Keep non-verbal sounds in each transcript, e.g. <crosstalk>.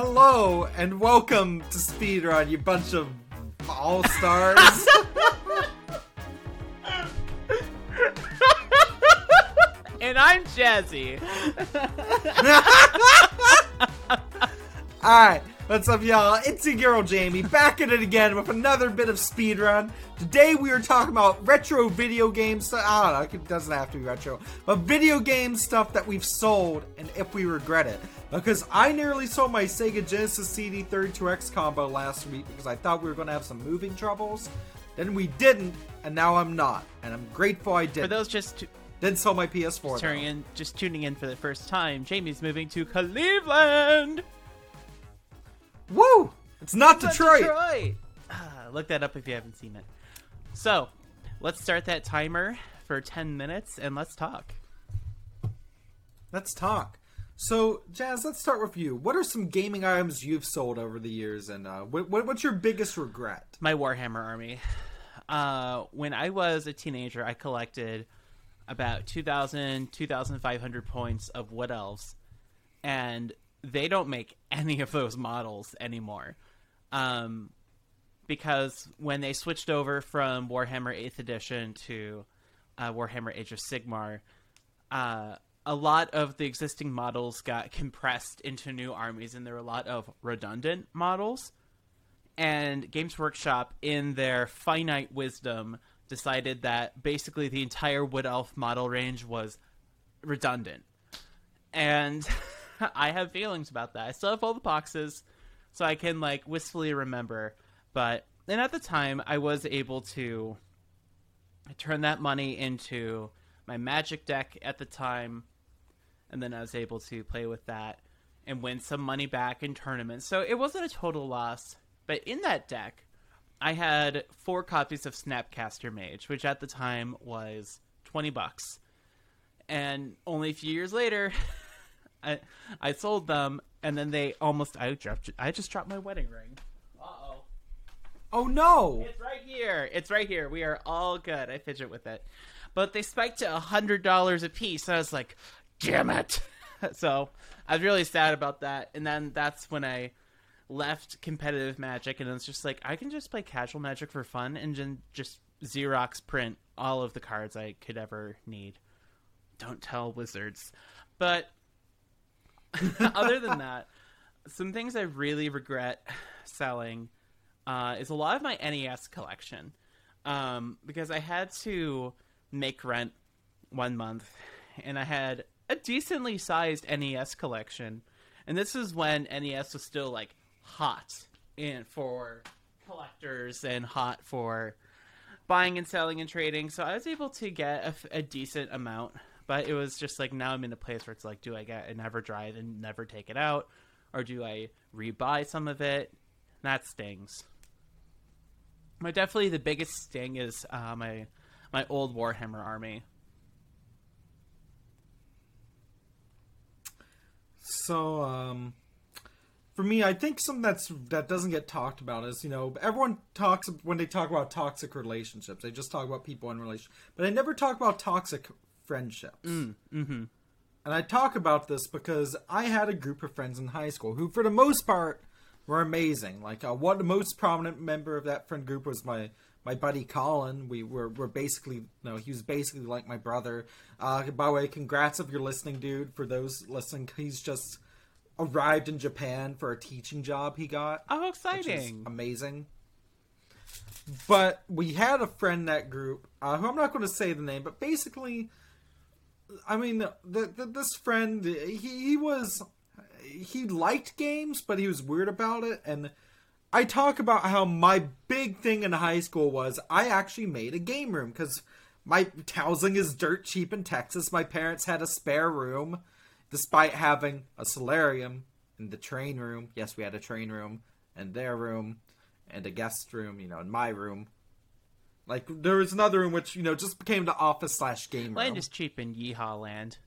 Hello and welcome to Speedrun, you bunch of all stars. <laughs> and I'm Jazzy. <laughs> Alright, what's up, y'all? It's your girl Jamie, back at it again with another bit of speedrun. Today we are talking about retro video game stuff. I don't know, it doesn't have to be retro, but video game stuff that we've sold and if we regret it. Because I nearly sold my Sega Genesis CD 32X combo last week because I thought we were going to have some moving troubles. Then we didn't, and now I'm not. And I'm grateful I did. For those just t- then sell my PS4. just in, just tuning in for the first time, Jamie's moving to Cleveland. Woo! It's not It's Detroit. Detroit. Ah, look that up if you haven't seen it. So, let's start that timer for 10 minutes and let's talk. Let's talk. So, Jazz, let's start with you. What are some gaming items you've sold over the years, and uh, what, what, what's your biggest regret? My Warhammer army. Uh, when I was a teenager, I collected about 2,000, 2,500 points of Wood Elves, and they don't make <laughs> any of those models anymore. Um, because when they switched over from Warhammer 8th Edition to uh, Warhammer Age of Sigmar, uh, a lot of the existing models got compressed into new armies, and there were a lot of redundant models. And Games Workshop, in their finite wisdom, decided that basically the entire Wood Elf model range was redundant. And <laughs> <laughs> I have feelings about that. I still have all the boxes, so I can like wistfully remember. But and at the time, I was able to turn that money into my Magic deck at the time, and then I was able to play with that and win some money back in tournaments. So it wasn't a total loss. But in that deck, I had four copies of Snapcaster Mage, which at the time was twenty bucks. And only a few years later, <laughs> I I sold them, and then they almost I dropped I just dropped my wedding ring. Uh oh. Oh no! It's right here. It's right here. We are all good. I fidget with it. But they spiked to a hundred dollars a piece. And I was like, damn it. <laughs> so I was really sad about that. And then that's when I left competitive magic and it's just like I can just play casual magic for fun and then just Xerox print all of the cards I could ever need. Don't tell wizards. But <laughs> other than that, some things I really regret selling uh, is a lot of my NES collection um, because I had to make rent one month and I had a decently sized NES collection. And this is when NES was still like hot in for collectors and hot for buying and selling and trading. So I was able to get a decent amount, but it was just like now I'm in a place where it's like, do I get an EverDrive and never take it out, or do I rebuy some of it? That stings. My definitely the biggest sting is uh, my my old Warhammer army. So, um, for me, I think something that's that doesn't get talked about is you know everyone talks when they talk about toxic relationships, they just talk about people in relation, but they never talk about toxic friendships. Mm, mm-hmm. And I talk about this because I had a group of friends in high school who, for the most part, were amazing. Like uh, one, the most prominent member of that friend group was my my buddy Colin. We were were basically, you know, he was basically like my brother. Uh, by the way, congrats if you're listening, dude. For those listening, he's just arrived in Japan for a teaching job he got. Oh, exciting! amazing. But we had a friend in that group uh, who I'm not going to say the name, but basically, I mean, the, the, this friend he, he was he liked games, but he was weird about it. And I talk about how my big thing in high school was I actually made a game room because my housing is dirt cheap in Texas. My parents had a spare room, despite having a solarium in the train room. Yes, we had a train room and their room and a guest room. You know, in my room. Like there was another in which you know just became the office slash game room. Land is cheap in Yeehaw Land.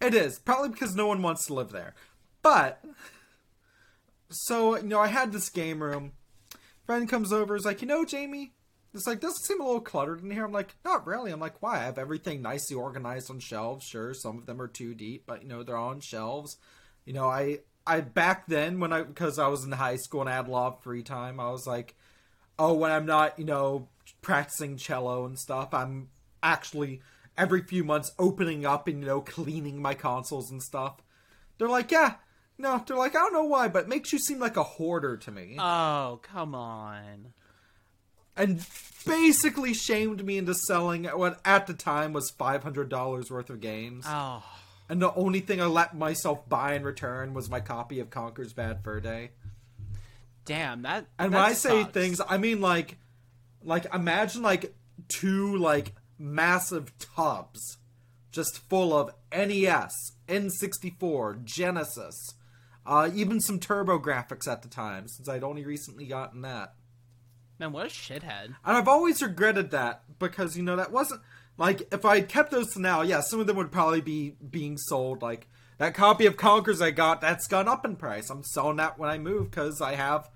It is probably because no one wants to live there. But so you know, I had this game room. Friend comes over, is like, you know, Jamie, it's like doesn't seem a little cluttered in here. I'm like, not really. I'm like, why? I have everything nicely organized on shelves. Sure, some of them are too deep, but you know they're on shelves. You know, I I back then when I because I was in high school and I had a lot of free time, I was like, oh, when I'm not, you know, practicing cello and stuff, I'm actually every few months opening up and you know cleaning my consoles and stuff. They're like, yeah, no, they're like, I don't know why, but it makes you seem like a hoarder to me. Oh, come on. and basically shamed me into selling what at the time was five hundred dollars worth of games. Oh, And the only thing I let myself buy in return was my copy of Conker's Bad Fur Day. Damn that. And that when I say things, I mean like, like imagine like two like massive tubs, just full of NES, N64, Genesis, uh, even some TurboGrafx at the time, since I'd only recently gotten that. man, what a shithead. And I've always regretted that because you know that wasn't like if I had kept those to now, yeah, some of them would probably be being sold. Like that copy of Conkers I got, that's gone up in price. I'm selling that when I move because I have,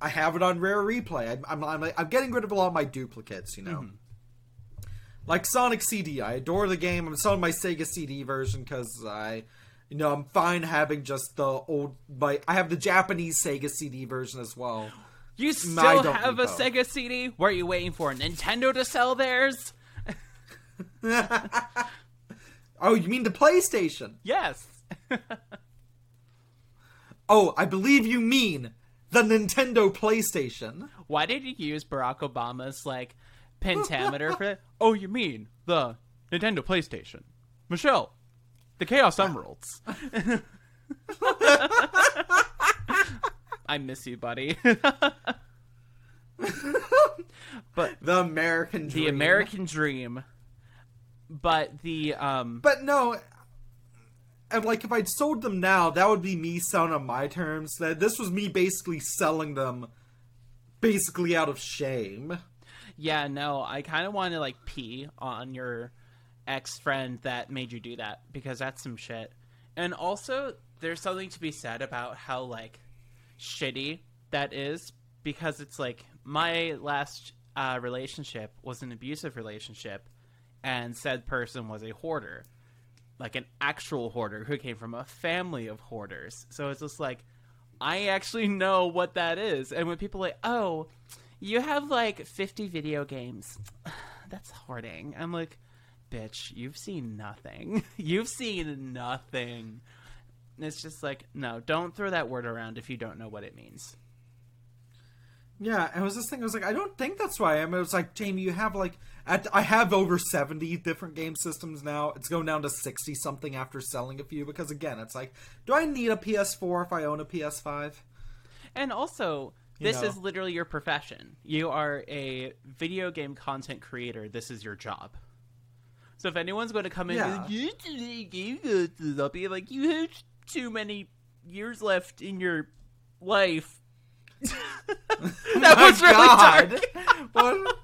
I have it on rare replay. I'm, I'm, I'm, I'm getting rid of a lot of my duplicates. You know, mm-hmm. like Sonic CD. I adore the game. I'm selling my Sega CD version because I. You know, I'm fine having just the old. My I have the Japanese Sega CD version as well. You still have a both. Sega CD? What are you waiting for? Nintendo to sell theirs? <laughs> Oh, you mean the PlayStation? Yes. <laughs> Oh, I believe you mean the Nintendo PlayStation. Why did you use Barack Obama's like pentameter for that? Oh, you mean the Nintendo PlayStation? Michelle, the Chaos Emeralds. <laughs> I miss you, buddy. <laughs> but The American Dream. the American dream. But the um But no, and like if I'd sold them now, that would be me selling on my terms. That this was me basically selling them, basically out of shame. yeah, no, I kind of want to like pee on your ex friend that made you do that because that's some shit. And also, there's something to be said about how like shitty that is because it's like my last uh, relationship was an abusive relationship, and said person was a hoarder, like an actual hoarder who came from a family of hoarders. So it's just like I actually know what that is. And when people like, "Oh, you have like 50 video games." <sighs> That's hoarding. I'm like, "Bitch, you've seen nothing. <laughs> you've seen nothing." And it's just like, "No, don't throw that word around if you don't know what it means." Yeah, and it was this thing. I was like, I don't think that's why I am. It was like, Jamie, you have like, at, I have over seventy different game systems now. It's going down to sixty something after selling a few because again, it's like, do I need a PS4 if I own a PS5? And also, You this know. is literally your profession. You are a video game content creator. This is your job. So if anyone's going to come in Yeah. you I'll be like, you have too many years left in your life. <laughs> that My was really God. dark. <laughs> What?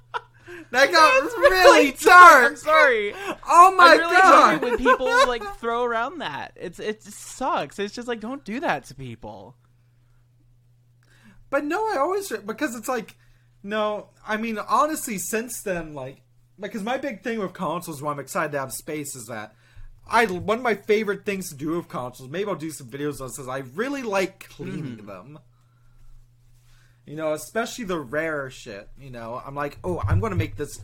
That got really I'm dark. sorry. Oh my I really god! when people like throw around that. It's it sucks. It's just like don't do that to people. But no, I always because it's like no. I mean, honestly, since then, like because my big thing with consoles, why I'm excited to have space, is that I one of my favorite things to do with consoles. Maybe I'll do some videos on this. Is I really like cleaning mm-hmm. them. You know, especially the rare shit. You know, I'm like, oh, I'm gonna make this.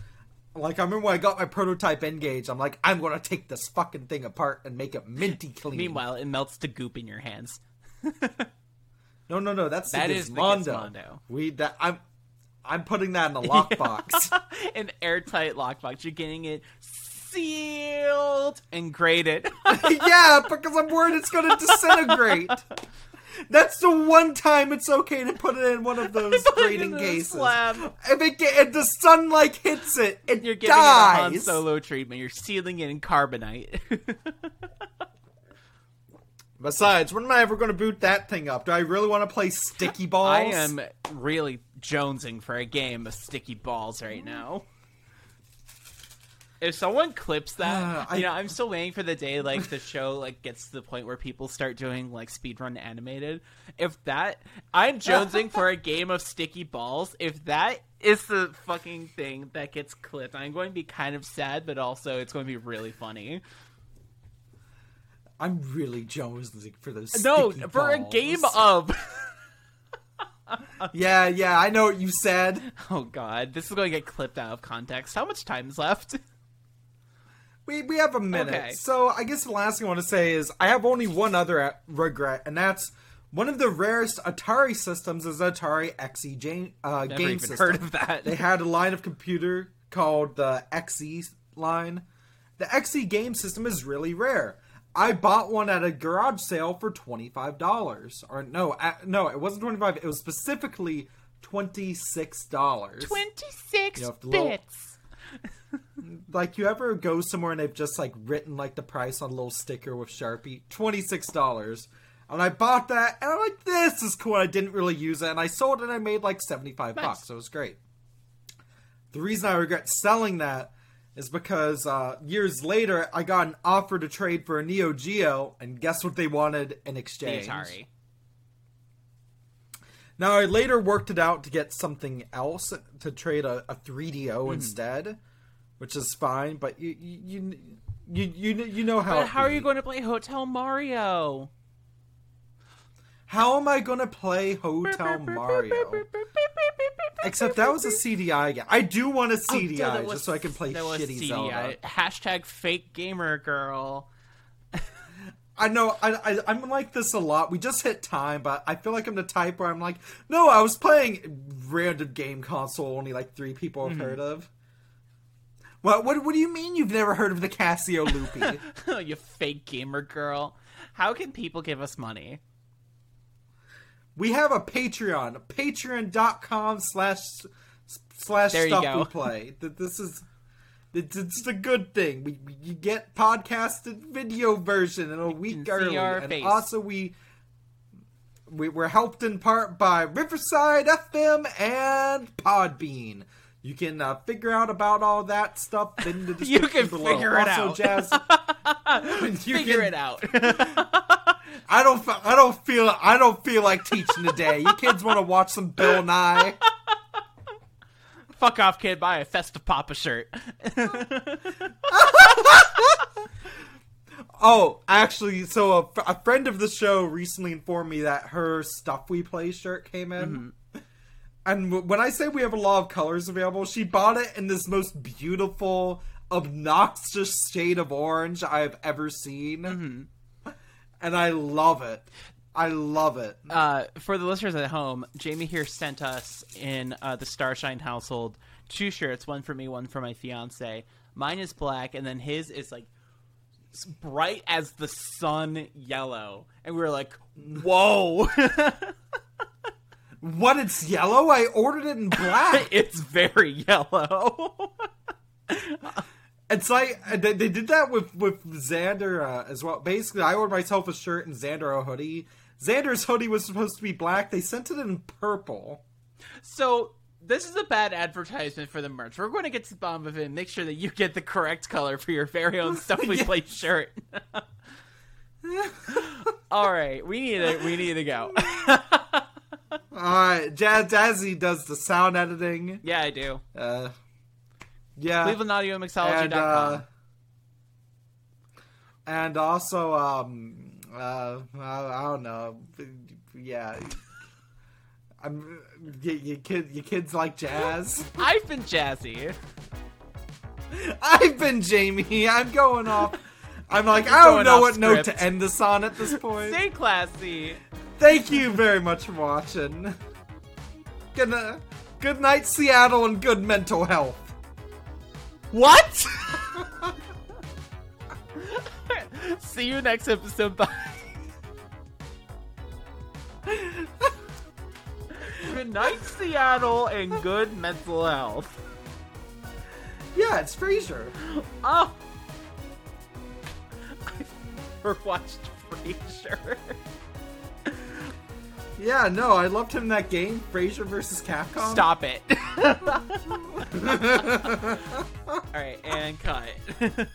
Like I remember when I got my prototype N-Gage, I'm like, I'm gonna take this fucking thing apart and make it minty clean. Meanwhile, it melts to goop in your hands. <laughs> No, no, no. That's That the is Gizmondo. We that I'm I'm putting that in a <laughs> lockbox. <laughs> An airtight lockbox. You're getting it sealed and graded. yeah, because I'm worried it's going to disintegrate. That's the one time it's okay to put it in one of <laughs> those grading cases. If it get, if the sunlight hits it, it You're giving it a Han dies. Solo treatment. You're sealing it in carbonite. <laughs> Besides, when am I ever going to boot that thing up? Do I really want to play sticky balls? I am really jonesing for a game of sticky balls right now. If someone clips that, Uh, I- you know, I'm still waiting for the day like the show like gets to the point where people start doing like speedrun animated. If that, I'm jonesing for a game of sticky balls. If that is the fucking thing that gets clipped, I'm going to be kind of sad, but also it's going to be really funny. I'm really jonesing for those. No, for a game of. <laughs> Yeah, yeah, I know what you said. Oh god, this is going to get clipped out of context. How much time is left? We we have a minute. Okay. So I guess the last thing I want to say is I have only one other a- regret, and that's one of the rarest Atari systems is Atari XE game, uh, Never game even system. heard of that. They had a line of computer called the XE line. The XE game system is really rare. I bought one at a garage sale for twenty five dollars, or no, uh, no, it wasn't twenty five. It was specifically twenty six dollars. 26 You know, the little- bits. Like you ever go somewhere and they've just like written like the price on a little sticker with Sharpie, twenty six dollars. And I bought that, and I'm like, "This is cool." I didn't really use it, and I sold it. and I made like seventy five Nice. bucks. So it was great. The reason I regret selling that is because uh, years later I got an offer to trade for a Neo Geo, and guess what they wanted in The exchange? Atari. Now I later worked it out to get something else to trade a, a 3DO Hmm. instead, which is fine. But you you you you, you, know how. But how are you going to play Hotel Mario? How am I going to play Hotel Mario? Except that was a CDI game. I do want a Oh, CDI that was- just so I can play shitty CDI. Zelda. Hashtag fake gamer girl. I know I, I I'm like this a lot. We just hit time, but I feel like I'm the type where I'm like, no, I was playing random game console only like three people Mm-hmm. have heard of. What, what what do you mean you've never heard of the Casio Loopy? <laughs> you fake gamer girl. How can people give us money? we have a Patreon, patreon.com slash slash There you stuff we play. That this is it's, it's a good thing. We, we you get podcasted video version in a week see early, and face. also we we were helped in part by Riverside FM and Podbean. You can uh, figure out about all that stuff in the <laughs> description You can below. figure it also, out. Jazz, <laughs> you Figure can- it out. <laughs> I don't. I don't feel. I don't feel like teaching today. You kids want to watch some Bill Nye? Fuck off, kid. Buy a Festive Papa shirt. Oh, actually, so a friend of the show recently informed me that her stuff we play shirt came in. And when I say we have a lot of colors available, she bought it in this most beautiful, obnoxious shade of orange I have ever seen. And I love it. I love it. uh, for the listeners at home, Jamie here sent us in uh, the Starshine household two shirts, one for me, one for my fiance. Mine is black, and then his is like bright as the sun yellow. And we were like, whoa! <laughs> What? It's yellow? I ordered it in black. <laughs> it's very yellow. <laughs> It's like uh, they, they did that with with Xander uh, as well. Basically, I ordered myself a shirt and Xander a hoodie. Xander's hoodie was supposed to be black. They sent it in purple. so. This is a bad advertisement for the merch. We're going to get to the bottom of it and make sure that you get the correct color for your very own <laughs> stuff we Yeah. play shirt. All right, we need to we need to go. All right, Jazz Jazzy does the sound editing. yeah, I do. Uh, yeah, and, ClevelandAudioMixology.com. uh, and also um uh I, I don't know yeah. I'm you, you kid you kids like jazz. <laughs> I've been jazzy. I've been Jamie. I'm going off. I'm like, I don't know what note to end this on at this point. Stay classy. Thank you very much for watching. Good, ni- good night, Seattle, and good mental health. What? <laughs> See you next episode. Bye. good night, Seattle, and good mental health. Yeah, it's Frasier. Oh. <laughs> I've never watched Frasier. <laughs> Yeah, no, I loved him in that game, Frasier versus Capcom. Stop it. <laughs> <laughs> All right, and cut. <laughs>